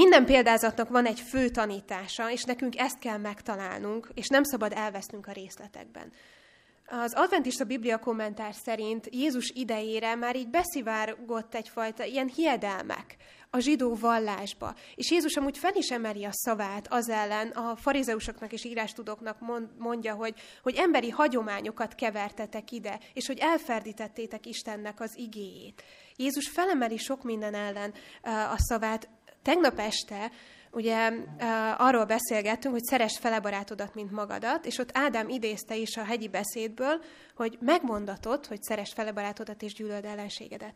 Minden példázatnak van egy fő tanítása, és nekünk ezt kell megtalálnunk, és nem szabad elvesznünk a részletekben. Az adventista biblia kommentár szerint Jézus idejére már így beszivárgott egyfajta ilyen hiedelmek a zsidó vallásba. És Jézus amúgy fel is emeli a szavát az ellen, a farizeusoknak és írástudóknak mondja, hogy, hogy emberi hagyományokat kevertetek ide, és hogy elferdítettétek Istennek az igéjét. Jézus felemeli sok minden ellen a szavát. Tegnap este ugye arról beszélgettünk, hogy szeres fele barátodat, mint magadat, és ott Ádám idézte is a hegyi beszédből, hogy megmondatott, hogy szeres fele barátodat és gyűlöld ellenségedet.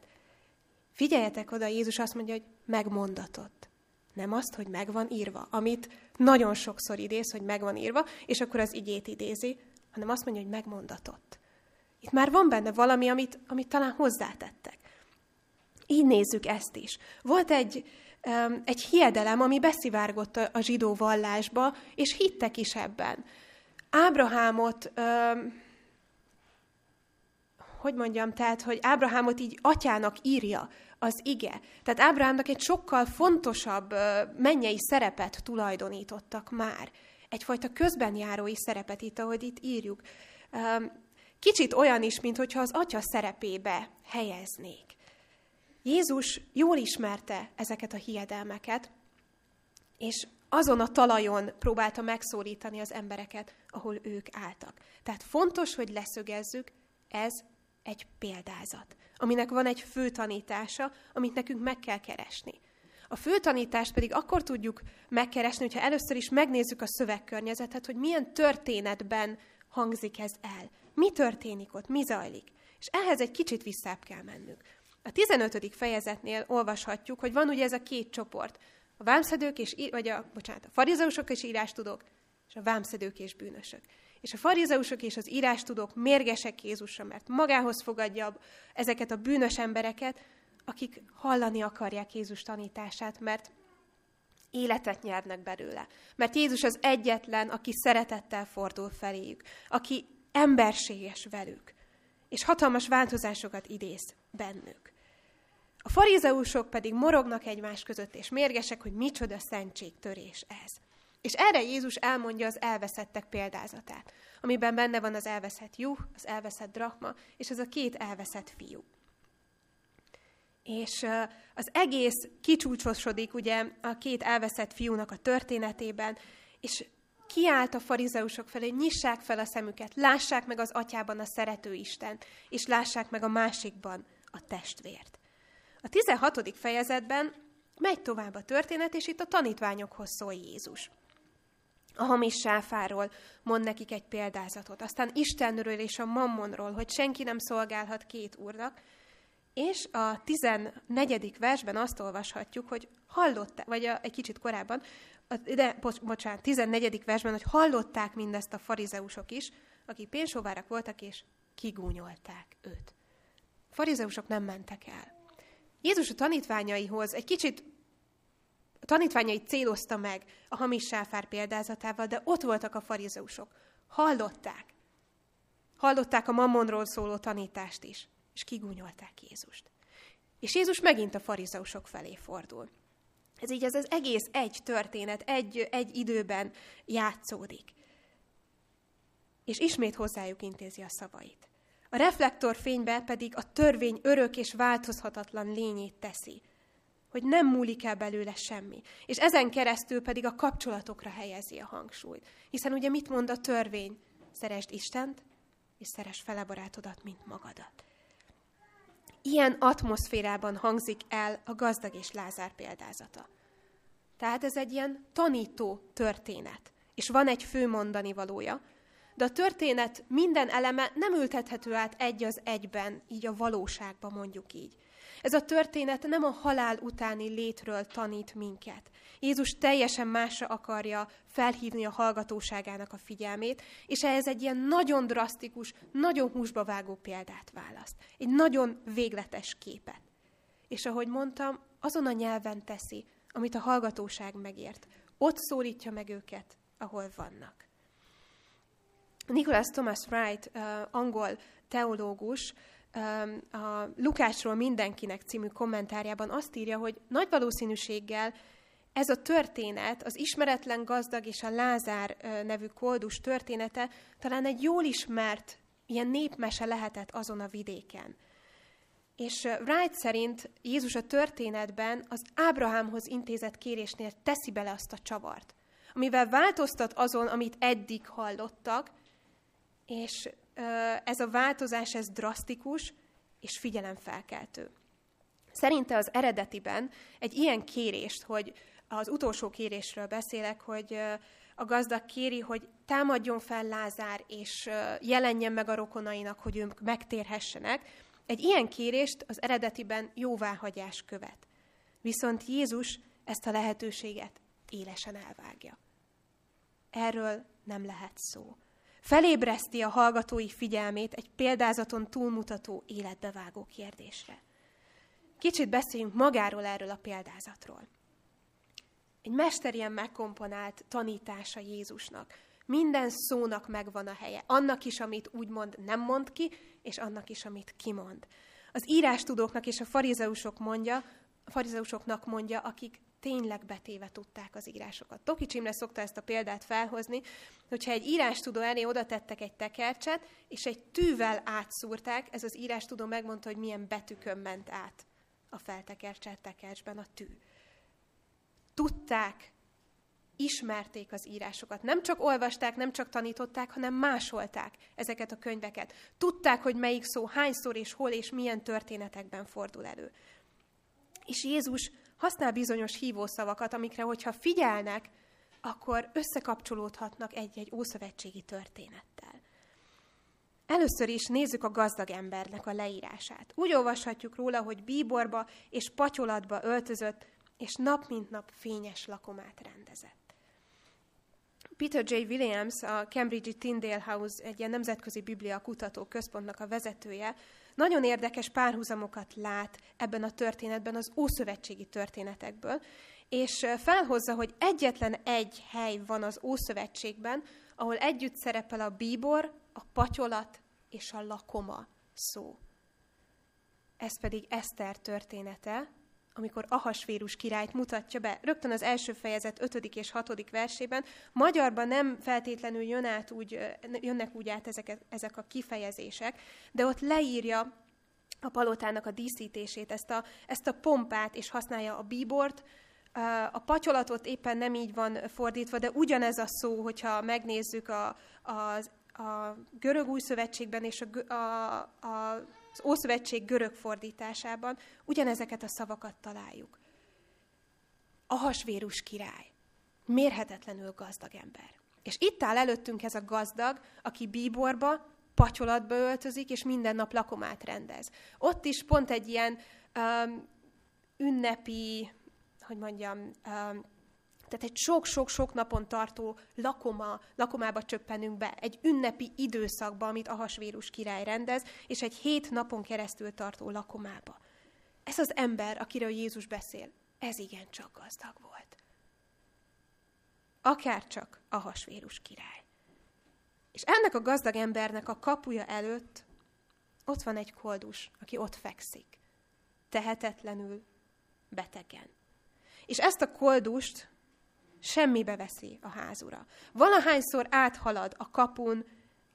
Figyeljetek oda, Jézus azt mondja, hogy megmondatott. Nem azt, hogy meg van írva, amit nagyon sokszor idéz, hogy meg van írva, és akkor az igét idézi, hanem azt mondja, hogy megmondatott. Itt már van benne valami, amit, amit talán hozzátettek. Így nézzük ezt is. Volt egy, egy hiedelem, ami beszivárgott a, zsidó vallásba, és hittek is ebben. Ábrahámot hogy mondjam, tehát, hogy Ábrahámot így atyának írja az ige. Tehát Ábrahámnak egy sokkal fontosabb mennyei szerepet tulajdonítottak már. Egyfajta közbenjárói szerepet itt, ahogy itt írjuk. Kicsit olyan is, mintha az atya szerepébe helyeznék. Jézus jól ismerte ezeket a hiedelmeket, és azon a talajon próbálta megszólítani az embereket, ahol ők álltak. Tehát fontos, hogy leszögezzük, ez egy példázat, aminek van egy fő tanítása, amit nekünk meg kell keresni. A fő tanítást pedig akkor tudjuk megkeresni, hogyha először is megnézzük a szövegkörnyezetet, hogy milyen történetben hangzik ez el. Mi történik ott, mi zajlik. És ehhez egy kicsit visszább kell mennünk. A 15. fejezetnél olvashatjuk, hogy van ugye ez a két csoport. A vámszedők és, vagy a, bocsánat, a farizeusok és írástudók, és a vámszedők és bűnösök. És a farizeusok és az írástudók mérgesek Jézusra, mert magához fogadja ezeket a bűnös embereket, akik hallani akarják Jézus tanítását, mert életet nyernek belőle. Mert Jézus az egyetlen, aki szeretettel fordul feléjük, aki emberséges velük, és hatalmas változásokat idéz bennük. A farizeusok pedig morognak egymás között, és mérgesek, hogy micsoda szentségtörés ez. És erre Jézus elmondja az elveszettek példázatát, amiben benne van az elveszett juh, az elveszett drachma, és ez a két elveszett fiú. És az egész kicsúcsosodik ugye a két elveszett fiúnak a történetében, és kiállt a farizeusok felé, nyissák fel a szemüket, lássák meg az atyában a szerető Isten, és lássák meg a másikban a testvért. A 16. fejezetben megy tovább a történet, és itt a tanítványokhoz szól Jézus a hamis sáfáról mond nekik egy példázatot, aztán Istenről és a mammonról, hogy senki nem szolgálhat két úrnak, és a 14. versben azt olvashatjuk, hogy hallották, vagy a, egy kicsit korábban, de, bocsánat, 14. versben, hogy hallották mindezt a farizeusok is, akik pénzsóvárak voltak, és kigúnyolták őt. A farizeusok nem mentek el. Jézus a tanítványaihoz egy kicsit a tanítványait célozta meg a hamis sáfár példázatával, de ott voltak a farizeusok. Hallották. Hallották a mammonról szóló tanítást is, és kigúnyolták Jézust. És Jézus megint a farizeusok felé fordul. Ez így ez az egész egy történet, egy, egy időben játszódik. És ismét hozzájuk intézi a szavait. A reflektorfénybe pedig a törvény örök és változhatatlan lényét teszi – hogy nem múlik el belőle semmi. És ezen keresztül pedig a kapcsolatokra helyezi a hangsúlyt. Hiszen ugye mit mond a törvény? Szeresd Istent, és szeres fele mint magadat. Ilyen atmoszférában hangzik el a gazdag és Lázár példázata. Tehát ez egy ilyen tanító történet. És van egy fő mondani valója, de a történet minden eleme nem ültethető át egy az egyben, így a valóságba mondjuk így. Ez a történet nem a halál utáni létről tanít minket. Jézus teljesen másra akarja felhívni a hallgatóságának a figyelmét, és ehhez egy ilyen nagyon drasztikus, nagyon húsba vágó példát választ. Egy nagyon végletes képet. És ahogy mondtam, azon a nyelven teszi, amit a hallgatóság megért. Ott szólítja meg őket, ahol vannak. Nicholas Thomas Wright, uh, angol teológus, a Lukásról mindenkinek című kommentárjában azt írja, hogy nagy valószínűséggel ez a történet, az ismeretlen gazdag és a Lázár nevű koldus története talán egy jól ismert ilyen népmese lehetett azon a vidéken. És Wright szerint Jézus a történetben az Ábrahámhoz intézett kérésnél teszi bele azt a csavart, amivel változtat azon, amit eddig hallottak, és ez a változás, ez drasztikus és figyelemfelkeltő. Szerinte az eredetiben egy ilyen kérést, hogy az utolsó kérésről beszélek, hogy a gazdag kéri, hogy támadjon fel Lázár, és jelenjen meg a rokonainak, hogy ők megtérhessenek. Egy ilyen kérést az eredetiben jóváhagyás követ. Viszont Jézus ezt a lehetőséget élesen elvágja. Erről nem lehet szó. Felébreszti a hallgatói figyelmét egy példázaton túlmutató életbevágó kérdésre. Kicsit beszéljünk magáról erről a példázatról. Egy mesterien megkomponált tanítása Jézusnak. Minden szónak megvan a helye. Annak is, amit úgymond nem mond ki, és annak is, amit kimond. Az írástudóknak és a farizeusok mondja, a farizeusoknak mondja, akik tényleg betéve tudták az írásokat. Toki Csimre szokta ezt a példát felhozni, hogyha egy írástudó elé oda tettek egy tekercset, és egy tűvel átszúrták, ez az írástudó megmondta, hogy milyen betűkön ment át a feltekercselt tekercsben a tű. Tudták, ismerték az írásokat. Nem csak olvasták, nem csak tanították, hanem másolták ezeket a könyveket. Tudták, hogy melyik szó hányszor és hol és milyen történetekben fordul elő. És Jézus használ bizonyos hívószavakat, amikre, hogyha figyelnek, akkor összekapcsolódhatnak egy-egy ószövetségi történettel. Először is nézzük a gazdag embernek a leírását. Úgy olvashatjuk róla, hogy bíborba és patyolatba öltözött, és nap mint nap fényes lakomát rendezett. Peter J. Williams, a Cambridge-i Tyndale House, egy ilyen nemzetközi biblia kutató központnak a vezetője, nagyon érdekes párhuzamokat lát ebben a történetben az ószövetségi történetekből, és felhozza, hogy egyetlen egy hely van az Ószövetségben, ahol együtt szerepel a bíbor, a patyolat és a lakoma szó. Ez pedig Eszter története, amikor Ahasvérus királyt mutatja be, rögtön az első fejezet 5. és 6. versében, magyarban nem feltétlenül jön át úgy, jönnek úgy át ezek, ezek a kifejezések, de ott leírja a palotának a díszítését, ezt a, ezt a pompát, és használja a bíbort, a patyolatot éppen nem így van fordítva, de ugyanez a szó, hogyha megnézzük a, a, a görög új szövetségben és a, a, a az Ószövetség görög fordításában ugyanezeket a szavakat találjuk. Ahasvérus király, mérhetetlenül gazdag ember. És itt áll előttünk ez a gazdag, aki bíborba, patyolatba öltözik, és minden nap lakomát rendez. Ott is pont egy ilyen um, ünnepi, hogy mondjam, um, tehát egy sok-sok-sok napon tartó lakoma, lakomába csöppenünk be, egy ünnepi időszakba, amit Ahasvérus király rendez, és egy hét napon keresztül tartó lakomába. Ez az ember, akiről Jézus beszél, ez igen csak gazdag volt. Akár csak Ahasvérus király. És ennek a gazdag embernek a kapuja előtt ott van egy koldus, aki ott fekszik. Tehetetlenül, betegen. És ezt a koldust semmibe veszi a házura. Valahányszor áthalad a kapun,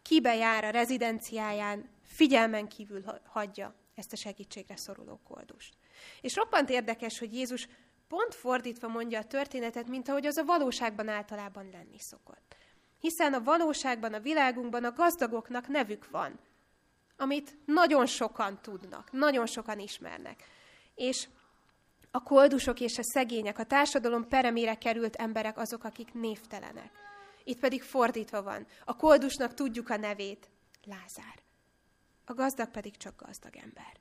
kibe jár a rezidenciáján, figyelmen kívül hagyja ezt a segítségre szoruló koldust. És roppant érdekes, hogy Jézus pont fordítva mondja a történetet, mint ahogy az a valóságban általában lenni szokott. Hiszen a valóságban, a világunkban a gazdagoknak nevük van, amit nagyon sokan tudnak, nagyon sokan ismernek. És a koldusok és a szegények, a társadalom peremére került emberek azok, akik névtelenek. Itt pedig fordítva van. A koldusnak tudjuk a nevét, Lázár. A gazdag pedig csak gazdag ember.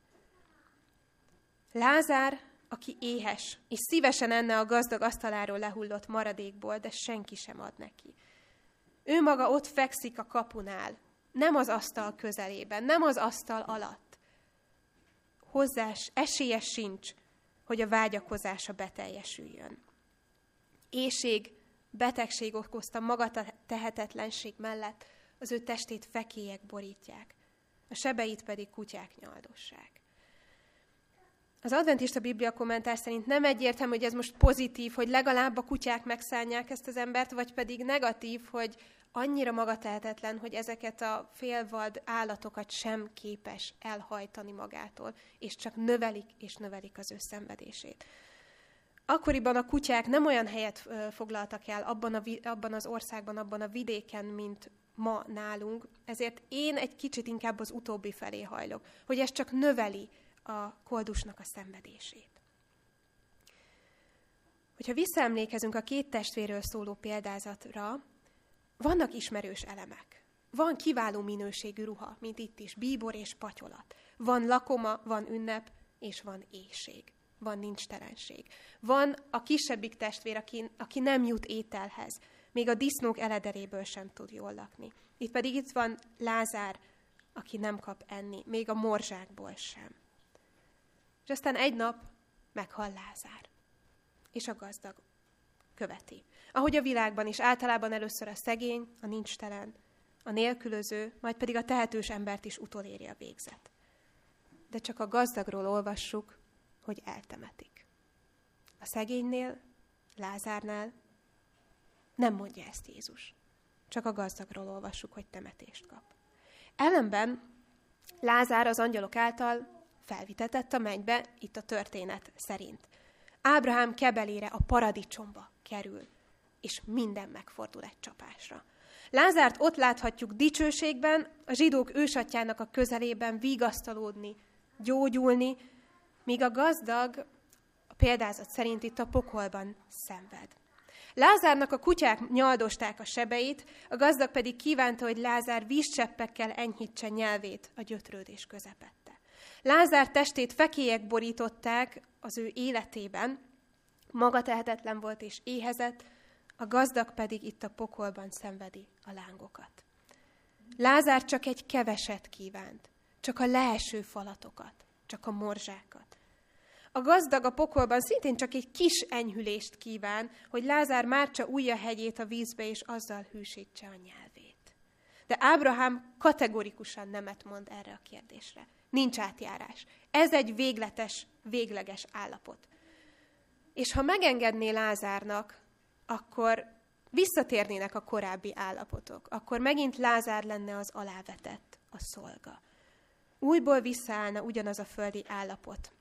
Lázár, aki éhes, és szívesen enne a gazdag asztaláról lehullott maradékból, de senki sem ad neki. Ő maga ott fekszik a kapunál, nem az asztal közelében, nem az asztal alatt. Hozzás esélye sincs, hogy a vágyakozása beteljesüljön. Éjség, betegség okozta magatehetetlenség mellett az ő testét fekélyek borítják, a sebeit pedig kutyák nyaldossák. Az adventista biblia kommentár szerint nem egyértelmű, hogy ez most pozitív, hogy legalább a kutyák megszállják ezt az embert, vagy pedig negatív, hogy annyira magatehetetlen, hogy ezeket a félvad állatokat sem képes elhajtani magától, és csak növelik és növelik az ő szenvedését. Akkoriban a kutyák nem olyan helyet foglaltak el abban, a, abban az országban, abban a vidéken, mint ma nálunk, ezért én egy kicsit inkább az utóbbi felé hajlok, hogy ez csak növeli a koldusnak a szenvedését. Hogyha visszaemlékezünk a két testvérről szóló példázatra, vannak ismerős elemek. Van kiváló minőségű ruha, mint itt is, bíbor és patyolat. Van lakoma, van ünnep, és van éjség. Van nincs telenség. Van a kisebbik testvér, aki, aki nem jut ételhez. Még a disznók elederéből sem tud jól lakni. Itt pedig itt van Lázár, aki nem kap enni, még a morzsákból sem. És aztán egy nap meghal Lázár. És a gazdag követi. Ahogy a világban is, általában először a szegény, a nincstelen, a nélkülöző, majd pedig a tehetős embert is utoléri a végzet. De csak a gazdagról olvassuk, hogy eltemetik. A szegénynél, Lázárnál nem mondja ezt Jézus. Csak a gazdagról olvassuk, hogy temetést kap. Ellenben Lázár az angyalok által felvitetett a mennybe, itt a történet szerint. Ábrahám kebelére a paradicsomba kerül, és minden megfordul egy csapásra. Lázárt ott láthatjuk dicsőségben, a zsidók ősatjának a közelében vigasztalódni, gyógyulni, míg a gazdag a példázat szerint itt a pokolban szenved. Lázárnak a kutyák nyaldosták a sebeit, a gazdag pedig kívánta, hogy Lázár vízcseppekkel enyhítse nyelvét a gyötrődés közepette. Lázár testét fekélyek borították az ő életében, maga tehetetlen volt és éhezett, a gazdag pedig itt a pokolban szenvedi a lángokat. Lázár csak egy keveset kívánt, csak a leeső falatokat, csak a morzsákat. A gazdag a pokolban szintén csak egy kis enyhülést kíván, hogy Lázár mártsa újja hegyét a vízbe, és azzal hűsítse a nyelvét. De Ábrahám kategorikusan nemet mond erre a kérdésre. Nincs átjárás. Ez egy végletes, végleges állapot. És ha megengedné Lázárnak, akkor visszatérnének a korábbi állapotok. Akkor megint Lázár lenne az alávetett, a szolga. Újból visszaállna ugyanaz a földi állapot,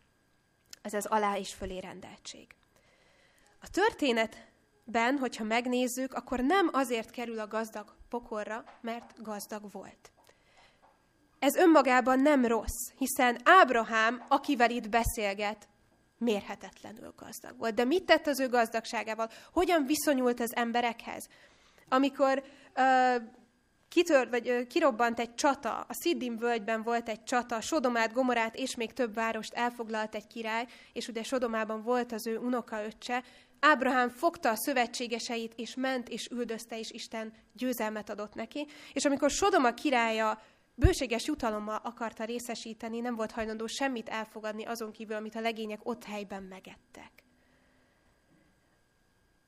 ez az alá és fölé rendeltség. A történetben, hogyha megnézzük, akkor nem azért kerül a gazdag pokorra, mert gazdag volt. Ez önmagában nem rossz, hiszen Ábrahám, akivel itt beszélget, mérhetetlenül gazdag volt. De mit tett az ő gazdagságával? Hogyan viszonyult az emberekhez? Amikor uh, kitör, vagy uh, kirobbant egy csata, a Sziddim völgyben volt egy csata, Sodomát, Gomorát és még több várost elfoglalt egy király, és ugye Sodomában volt az ő unokaöccse, Ábrahám fogta a szövetségeseit, és ment, és üldözte, és Isten győzelmet adott neki. És amikor Sodoma királya bőséges jutalommal akarta részesíteni, nem volt hajlandó semmit elfogadni azon kívül, amit a legények ott helyben megettek.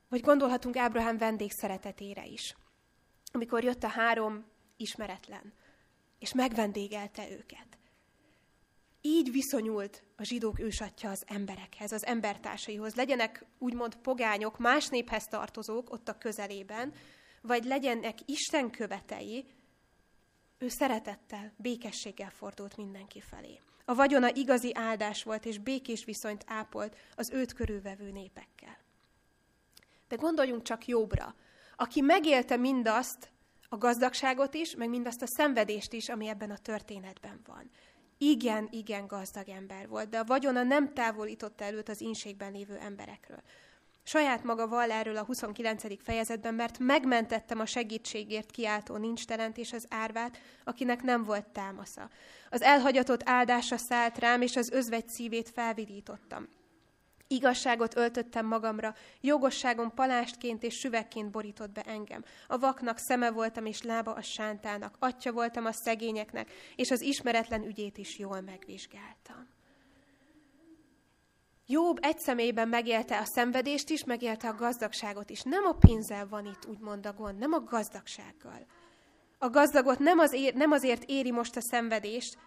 Vagy gondolhatunk Ábrahám vendégszeretetére is, amikor jött a három ismeretlen, és megvendégelte őket. Így viszonyult a zsidók ősatja az emberekhez, az embertársaihoz. Legyenek úgymond pogányok, más néphez tartozók ott a közelében, vagy legyenek Isten követei, ő szeretettel, békességgel fordult mindenki felé. A vagyona igazi áldás volt, és békés viszonyt ápolt az őt körülvevő népekkel. De gondoljunk csak jobbra, aki megélte mindazt, a gazdagságot is, meg mindazt a szenvedést is, ami ebben a történetben van. Igen, igen gazdag ember volt, de a vagyona nem távolította előtt az inségben lévő emberekről. Saját maga vall erről a 29. fejezetben, mert megmentettem a segítségért kiáltó nincstelent és az árvát, akinek nem volt támasza. Az elhagyatott áldása szállt rám, és az özvegy szívét felvidítottam. Igazságot öltöttem magamra, jogosságom palástként és süvekként borított be engem. A vaknak szeme voltam, és lába a sántának, atya voltam a szegényeknek, és az ismeretlen ügyét is jól megvizsgáltam. Jobb egy személyben megélte a szenvedést is, megélte a gazdagságot is. Nem a pénzzel van itt úgymond a gond, nem a gazdagsággal. A gazdagot nem, az ér, nem azért éri most a szenvedést,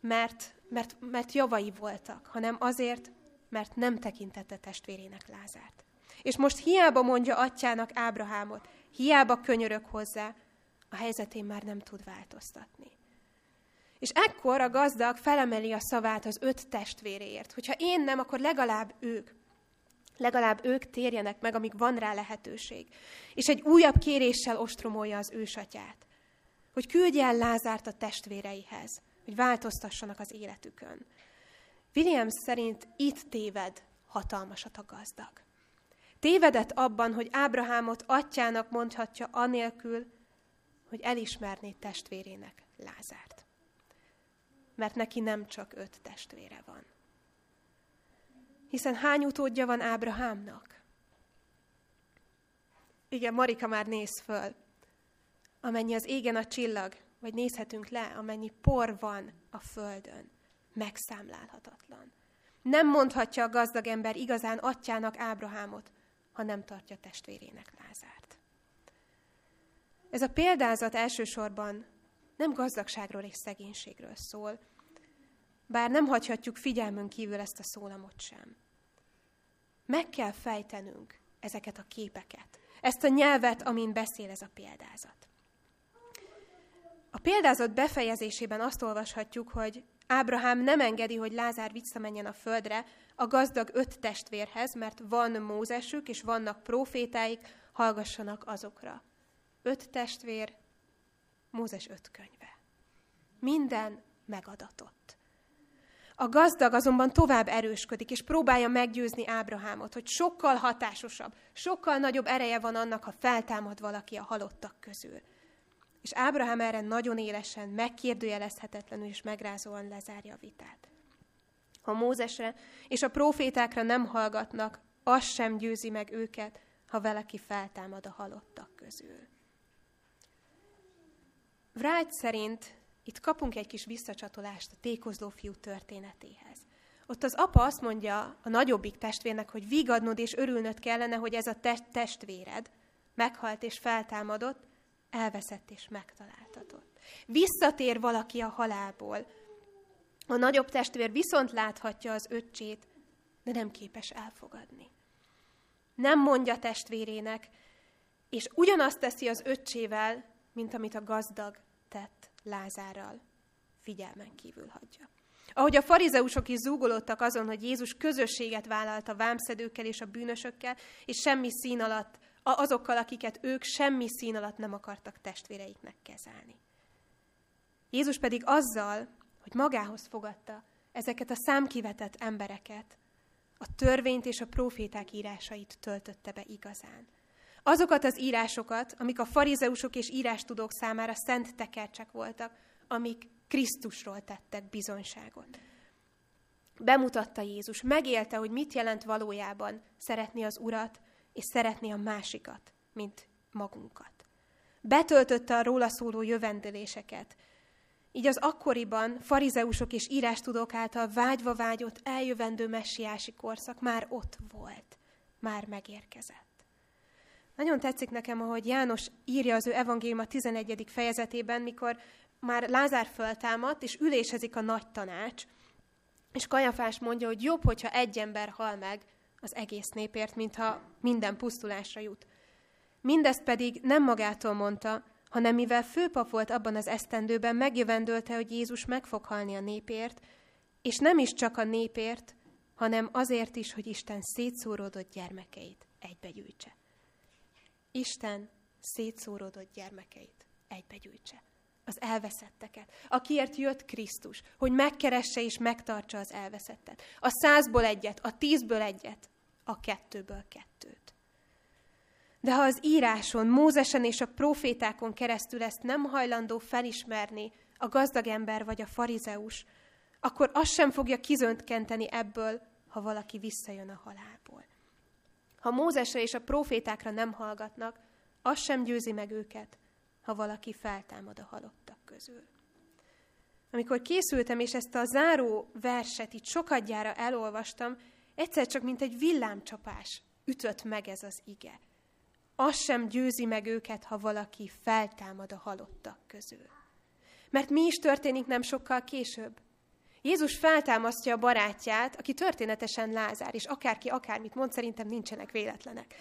mert, mert, mert javai voltak, hanem azért, mert nem tekintette testvérének Lázárt. És most hiába mondja atyának Ábrahámot, hiába könyörög hozzá, a helyzetén már nem tud változtatni. És ekkor a gazdag felemeli a szavát az öt testvéréért. Hogyha én nem, akkor legalább ők. Legalább ők térjenek meg, amíg van rá lehetőség. És egy újabb kéréssel ostromolja az ősatyát, hogy küldje el Lázárt a testvéreihez, hogy változtassanak az életükön. Williams szerint itt téved hatalmasat a gazdag. Tévedett abban, hogy Ábrahámot atyának mondhatja anélkül, hogy elismerné testvérének Lázárt. Mert neki nem csak öt testvére van. Hiszen hány utódja van Ábrahámnak? Igen, Marika már néz föl. Amennyi az égen a csillag, vagy nézhetünk le, amennyi por van a földön. Megszámlálhatatlan. Nem mondhatja a gazdag ember igazán atyának Ábrahámot, ha nem tartja testvérének Lázárt. Ez a példázat elsősorban nem gazdagságról és szegénységről szól, bár nem hagyhatjuk figyelmünk kívül ezt a szólamot sem. Meg kell fejtenünk ezeket a képeket, ezt a nyelvet, amin beszél ez a példázat. A példázat befejezésében azt olvashatjuk, hogy Ábrahám nem engedi, hogy Lázár visszamenjen a földre a gazdag öt testvérhez, mert van Mózesük és vannak profétáik, hallgassanak azokra. Öt testvér, Mózes öt könyve. Minden megadatott. A gazdag azonban tovább erősködik, és próbálja meggyőzni Ábrahámot, hogy sokkal hatásosabb, sokkal nagyobb ereje van annak, ha feltámad valaki a halottak közül. És Ábrahám erre nagyon élesen, megkérdőjelezhetetlenül és megrázóan lezárja a vitát. Ha Mózesre és a profétákra nem hallgatnak, az sem győzi meg őket, ha valaki feltámad a halottak közül. Vrágy szerint itt kapunk egy kis visszacsatolást a tékozló fiú történetéhez. Ott az apa azt mondja a nagyobbik testvérnek, hogy vigadnod és örülnöd kellene, hogy ez a te- testvéred meghalt és feltámadott, elveszett és megtaláltatott. Visszatér valaki a halálból. A nagyobb testvér viszont láthatja az öccsét, de nem képes elfogadni. Nem mondja testvérének, és ugyanazt teszi az öccsével, mint amit a gazdag tett Lázárral. Figyelmen kívül hagyja. Ahogy a farizeusok is zúgolódtak azon, hogy Jézus közösséget vállalt a vámszedőkkel és a bűnösökkel, és semmi szín alatt azokkal, akiket ők semmi szín alatt nem akartak testvéreiknek kezelni. Jézus pedig azzal, hogy magához fogadta ezeket a számkivetett embereket, a törvényt és a proféták írásait töltötte be igazán. Azokat az írásokat, amik a farizeusok és írástudók számára szent tekercsek voltak, amik Krisztusról tettek bizonyságot. Bemutatta Jézus, megélte, hogy mit jelent valójában szeretni az Urat, és szeretni a másikat, mint magunkat. Betöltötte a róla szóló jövendőléseket. Így az akkoriban farizeusok és írástudók által vágyva vágyott eljövendő messiási korszak már ott volt, már megérkezett. Nagyon tetszik nekem, ahogy János írja az ő evangélium a 11. fejezetében, mikor már Lázár föltámadt, és ülésezik a nagy tanács, és Kajafás mondja, hogy jobb, hogyha egy ember hal meg, az egész népért, mintha minden pusztulásra jut. Mindezt pedig nem magától mondta, hanem mivel főpap volt abban az esztendőben, megjövendölte, hogy Jézus meg fog halni a népért, és nem is csak a népért, hanem azért is, hogy Isten szétszóródott gyermekeit egybegyűjtse. Isten szétszóródott gyermekeit egybegyűjtse. Az elveszetteket, akiért jött Krisztus, hogy megkeresse és megtartsa az elveszettet. A százból egyet, a tízből egyet, a kettőből kettőt. De ha az íráson, Mózesen és a profétákon keresztül ezt nem hajlandó felismerni a gazdag ember vagy a farizeus, akkor azt sem fogja kizöntkenteni ebből, ha valaki visszajön a halálból. Ha Mózesre és a profétákra nem hallgatnak, az sem győzi meg őket, ha valaki feltámad a halottak közül. Amikor készültem, és ezt a záró verset itt sokadjára elolvastam, Egyszer csak, mint egy villámcsapás ütött meg ez az ige. Az sem győzi meg őket, ha valaki feltámad a halottak közül. Mert mi is történik nem sokkal később? Jézus feltámasztja a barátját, aki történetesen Lázár, és akárki akármit mond, szerintem nincsenek véletlenek.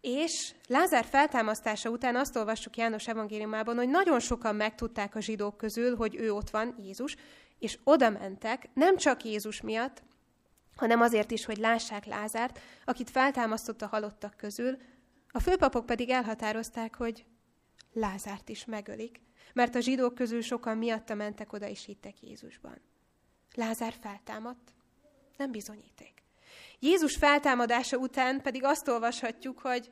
És Lázár feltámasztása után azt olvassuk János evangéliumában, hogy nagyon sokan megtudták a zsidók közül, hogy ő ott van, Jézus, és oda mentek, nem csak Jézus miatt, hanem azért is, hogy lássák Lázárt, akit feltámasztott a halottak közül, a főpapok pedig elhatározták, hogy Lázárt is megölik, mert a zsidók közül sokan miatta mentek oda és hittek Jézusban. Lázár feltámadt, nem bizonyíték. Jézus feltámadása után pedig azt olvashatjuk, hogy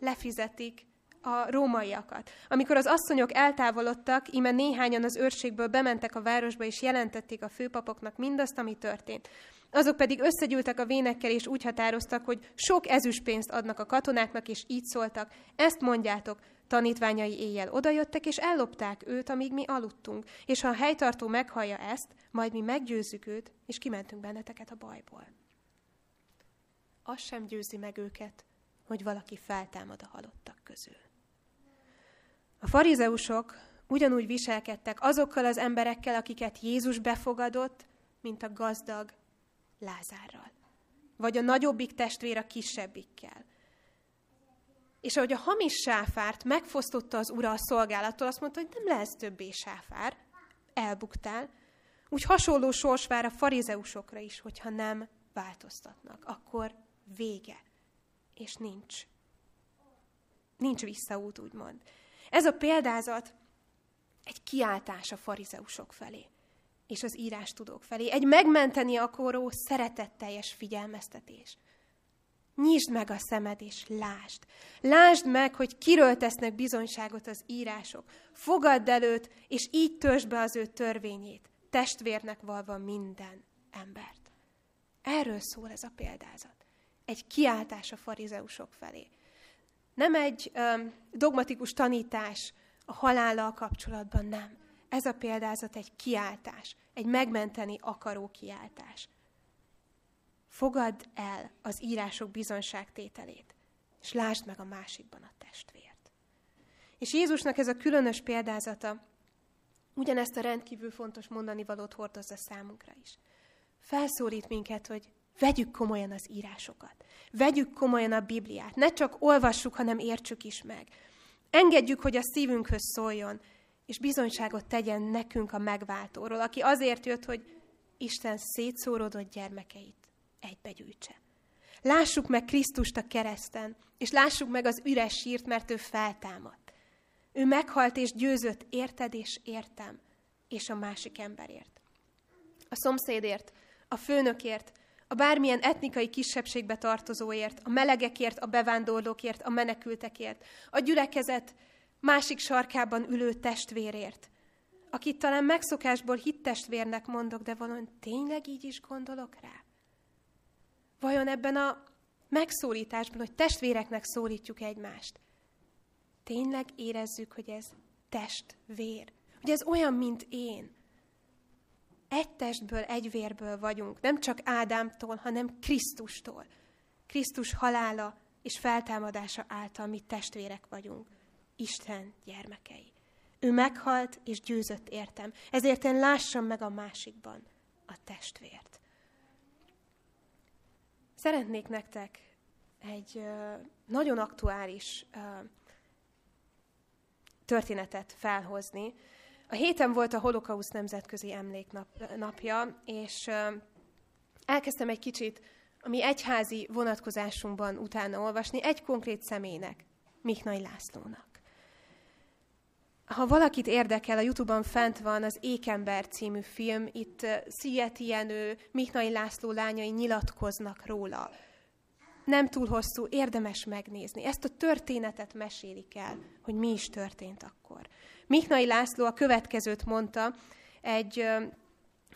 lefizetik a rómaiakat. Amikor az asszonyok eltávolodtak, ime néhányan az őrségből bementek a városba, és jelentették a főpapoknak mindazt, ami történt. Azok pedig összegyűltek a vénekkel, és úgy határoztak, hogy sok ezüstpénzt adnak a katonáknak, és így szóltak, ezt mondjátok, tanítványai éjjel odajöttek, és ellopták őt, amíg mi aludtunk. És ha a helytartó meghallja ezt, majd mi meggyőzzük őt, és kimentünk benneteket a bajból. Az sem győzi meg őket, hogy valaki feltámad a halottak közül. A farizeusok ugyanúgy viselkedtek azokkal az emberekkel, akiket Jézus befogadott, mint a gazdag Lázárral. Vagy a nagyobbik testvér a kisebbikkel. És ahogy a hamis sáfárt megfosztotta az ura a szolgálattól, azt mondta, hogy nem lesz többé sáfár, elbuktál. Úgy hasonló sors vár a farizeusokra is, hogyha nem változtatnak. Akkor vége. És nincs. Nincs visszaút, úgymond. Ez a példázat egy kiáltás a farizeusok felé és az írás tudók felé. Egy megmenteni akaró, szeretetteljes figyelmeztetés. Nyisd meg a szemed, és lásd. Lásd meg, hogy kiről tesznek bizonyságot az írások. Fogadd előtt, és így törsd be az ő törvényét, testvérnek valva minden embert. Erről szól ez a példázat. Egy kiáltás a farizeusok felé. Nem egy um, dogmatikus tanítás a halállal kapcsolatban, nem. Ez a példázat egy kiáltás, egy megmenteni akaró kiáltás. Fogadd el az írások bizonságtételét, és lásd meg a másikban a testvért. És Jézusnak ez a különös példázata ugyanezt a rendkívül fontos mondani valót hordozza számunkra is. Felszólít minket, hogy vegyük komolyan az írásokat. Vegyük komolyan a Bibliát. Ne csak olvassuk, hanem értsük is meg. Engedjük, hogy a szívünkhöz szóljon, és bizonyságot tegyen nekünk a megváltóról, aki azért jött, hogy Isten szétszórodott gyermekeit egybegyűjtse. Lássuk meg Krisztust a kereszten, és lássuk meg az üres sírt, mert ő feltámadt. Ő meghalt és győzött érted és értem, és a másik emberért. A szomszédért, a főnökért, a bármilyen etnikai kisebbségbe tartozóért, a melegekért, a bevándorlókért, a menekültekért, a gyülekezet másik sarkában ülő testvérért, akit talán megszokásból hittestvérnek mondok, de valójában tényleg így is gondolok rá? Vajon ebben a megszólításban, hogy testvéreknek szólítjuk egymást, tényleg érezzük, hogy ez testvér? Hogy ez olyan, mint én? Egy testből, egy vérből vagyunk, nem csak Ádámtól, hanem Krisztustól. Krisztus halála és feltámadása által mi testvérek vagyunk. Isten gyermekei. Ő meghalt és győzött értem, ezért én lássam meg a másikban a testvért. Szeretnék nektek egy nagyon aktuális történetet felhozni. A héten volt a Holokausz Nemzetközi Emléknapja, és elkezdtem egy kicsit a mi egyházi vonatkozásunkban utána olvasni egy konkrét személynek, Miknai Lászlónak. Ha valakit érdekel, a Youtube-on fent van az Ékember című film, itt Sziget Jenő, Miknai László lányai nyilatkoznak róla. Nem túl hosszú, érdemes megnézni. Ezt a történetet mesélik el, hogy mi is történt akkor. Miknai László a következőt mondta egy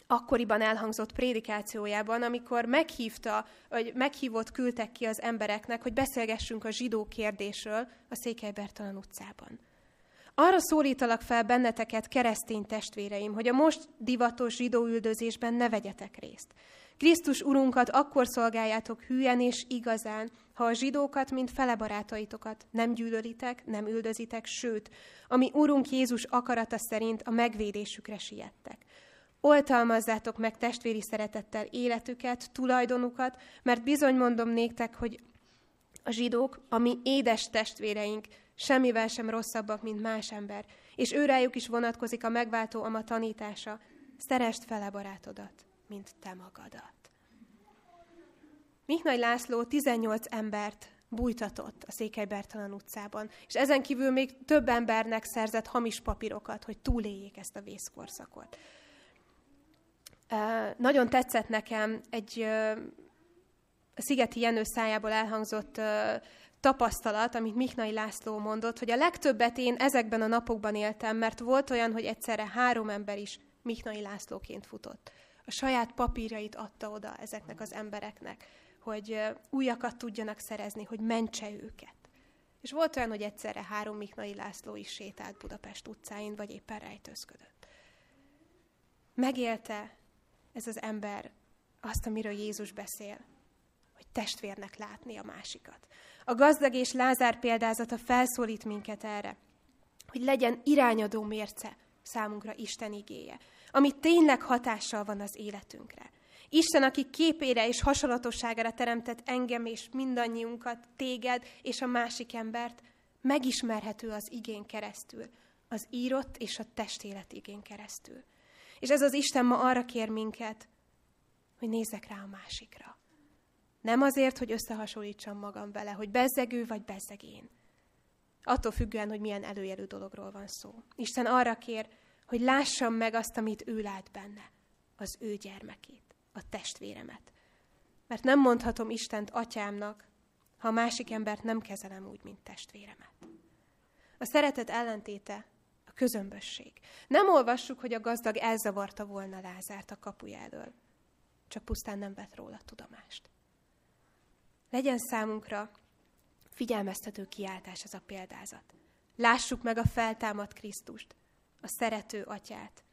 akkoriban elhangzott prédikációjában, amikor meghívta, vagy meghívott küldtek ki az embereknek, hogy beszélgessünk a zsidó kérdésről a Székely Bertalan utcában. Arra szólítalak fel benneteket, keresztény testvéreim, hogy a most divatos zsidó üldözésben ne vegyetek részt. Krisztus urunkat akkor szolgáljátok hülyen és igazán, ha a zsidókat, mint fele barátaitokat nem gyűlölitek, nem üldözitek, sőt, ami Urunk Jézus akarata szerint a megvédésükre siettek. Oltalmazzátok meg testvéri szeretettel életüket, tulajdonukat, mert bizony mondom néktek, hogy a zsidók, ami édes testvéreink, semmivel sem rosszabbak, mint más ember, és őrájuk is vonatkozik a megváltó ama tanítása, szerest fele barátodat, mint te magadat. Mihnai László 18 embert bújtatott a Székely Bertalan utcában, és ezen kívül még több embernek szerzett hamis papírokat, hogy túléljék ezt a vészkorszakot. Uh, nagyon tetszett nekem egy uh, a Szigeti Jenő szájából elhangzott uh, tapasztalat, amit Miknai László mondott, hogy a legtöbbet én ezekben a napokban éltem, mert volt olyan, hogy egyszerre három ember is Miknai Lászlóként futott. A saját papírjait adta oda ezeknek az embereknek hogy újakat tudjanak szerezni, hogy mentse őket. És volt olyan, hogy egyszerre három Miknai László is sétált Budapest utcáin, vagy éppen rejtőzködött. Megélte ez az ember azt, amiről Jézus beszél, hogy testvérnek látni a másikat. A gazdag és Lázár példázata felszólít minket erre, hogy legyen irányadó mérce számunkra Isten igéje, ami tényleg hatással van az életünkre. Isten, aki képére és hasonlatosságára teremtett engem és mindannyiunkat, téged és a másik embert, megismerhető az igén keresztül, az írott és a testélet igén keresztül. És ez az Isten ma arra kér minket, hogy nézzek rá a másikra. Nem azért, hogy összehasonlítsam magam vele, hogy bezzegő vagy bezzegén. Attól függően, hogy milyen előjelű dologról van szó. Isten arra kér, hogy lássam meg azt, amit ő lát benne, az ő gyermekét a testvéremet. Mert nem mondhatom Istent atyámnak, ha a másik embert nem kezelem úgy, mint testvéremet. A szeretet ellentéte a közömbösség. Nem olvassuk, hogy a gazdag elzavarta volna Lázárt a kapuja elől, csak pusztán nem vett róla tudomást. Legyen számunkra figyelmeztető kiáltás ez a példázat. Lássuk meg a feltámadt Krisztust, a szerető atyát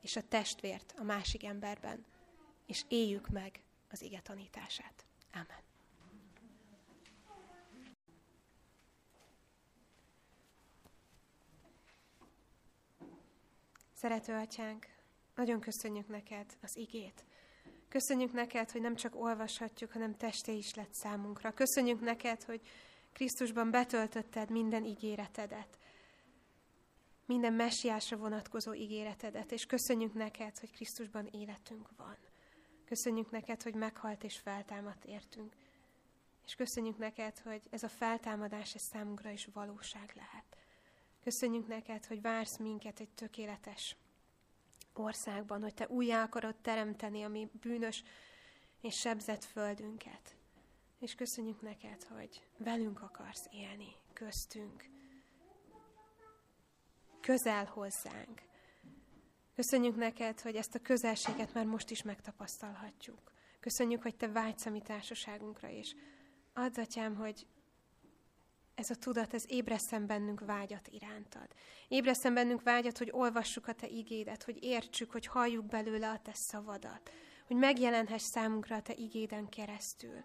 és a testvért a másik emberben, és éljük meg az ige tanítását. Amen. Szerető atyánk, nagyon köszönjük neked az igét. Köszönjük neked, hogy nem csak olvashatjuk, hanem testé is lett számunkra. Köszönjük neked, hogy Krisztusban betöltötted minden ígéretedet, minden messiásra vonatkozó ígéretedet, és köszönjük neked, hogy Krisztusban életünk van. Köszönjük neked, hogy meghalt és feltámadt értünk. És köszönjük neked, hogy ez a feltámadás ez számunkra is valóság lehet. Köszönjük neked, hogy vársz minket egy tökéletes országban, hogy te újjá akarod teremteni a mi bűnös és sebzett földünket. És köszönjük neked, hogy velünk akarsz élni, köztünk, közel hozzánk. Köszönjük neked, hogy ezt a közelséget már most is megtapasztalhatjuk. Köszönjük, hogy te vágysz a mi társaságunkra, és add, atyám, hogy ez a tudat, ez ébreszem bennünk vágyat irántad. Ébreszem bennünk vágyat, hogy olvassuk a te igédet, hogy értsük, hogy halljuk belőle a te szavadat, hogy megjelenhess számunkra a te igéden keresztül.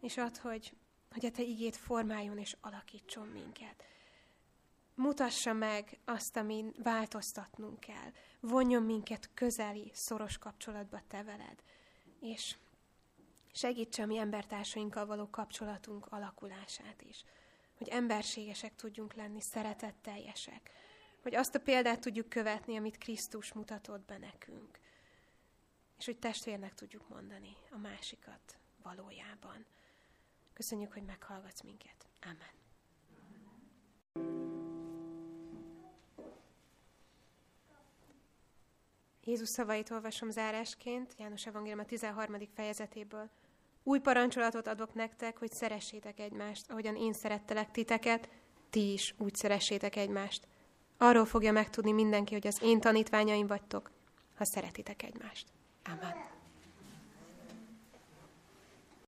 És add, hogy, hogy a te igét formáljon és alakítson minket mutassa meg azt, amin változtatnunk kell. Vonjon minket közeli, szoros kapcsolatba te veled. És segítse a mi embertársainkkal való kapcsolatunk alakulását is. Hogy emberségesek tudjunk lenni, szeretetteljesek. Hogy azt a példát tudjuk követni, amit Krisztus mutatott be nekünk. És hogy testvérnek tudjuk mondani a másikat valójában. Köszönjük, hogy meghallgatsz minket. Amen. Jézus szavait olvasom zárásként, János Evangélium a 13. fejezetéből. Új parancsolatot adok nektek, hogy szeressétek egymást, ahogyan én szerettelek titeket, ti is úgy szeressétek egymást. Arról fogja megtudni mindenki, hogy az én tanítványaim vagytok, ha szeretitek egymást. Amen.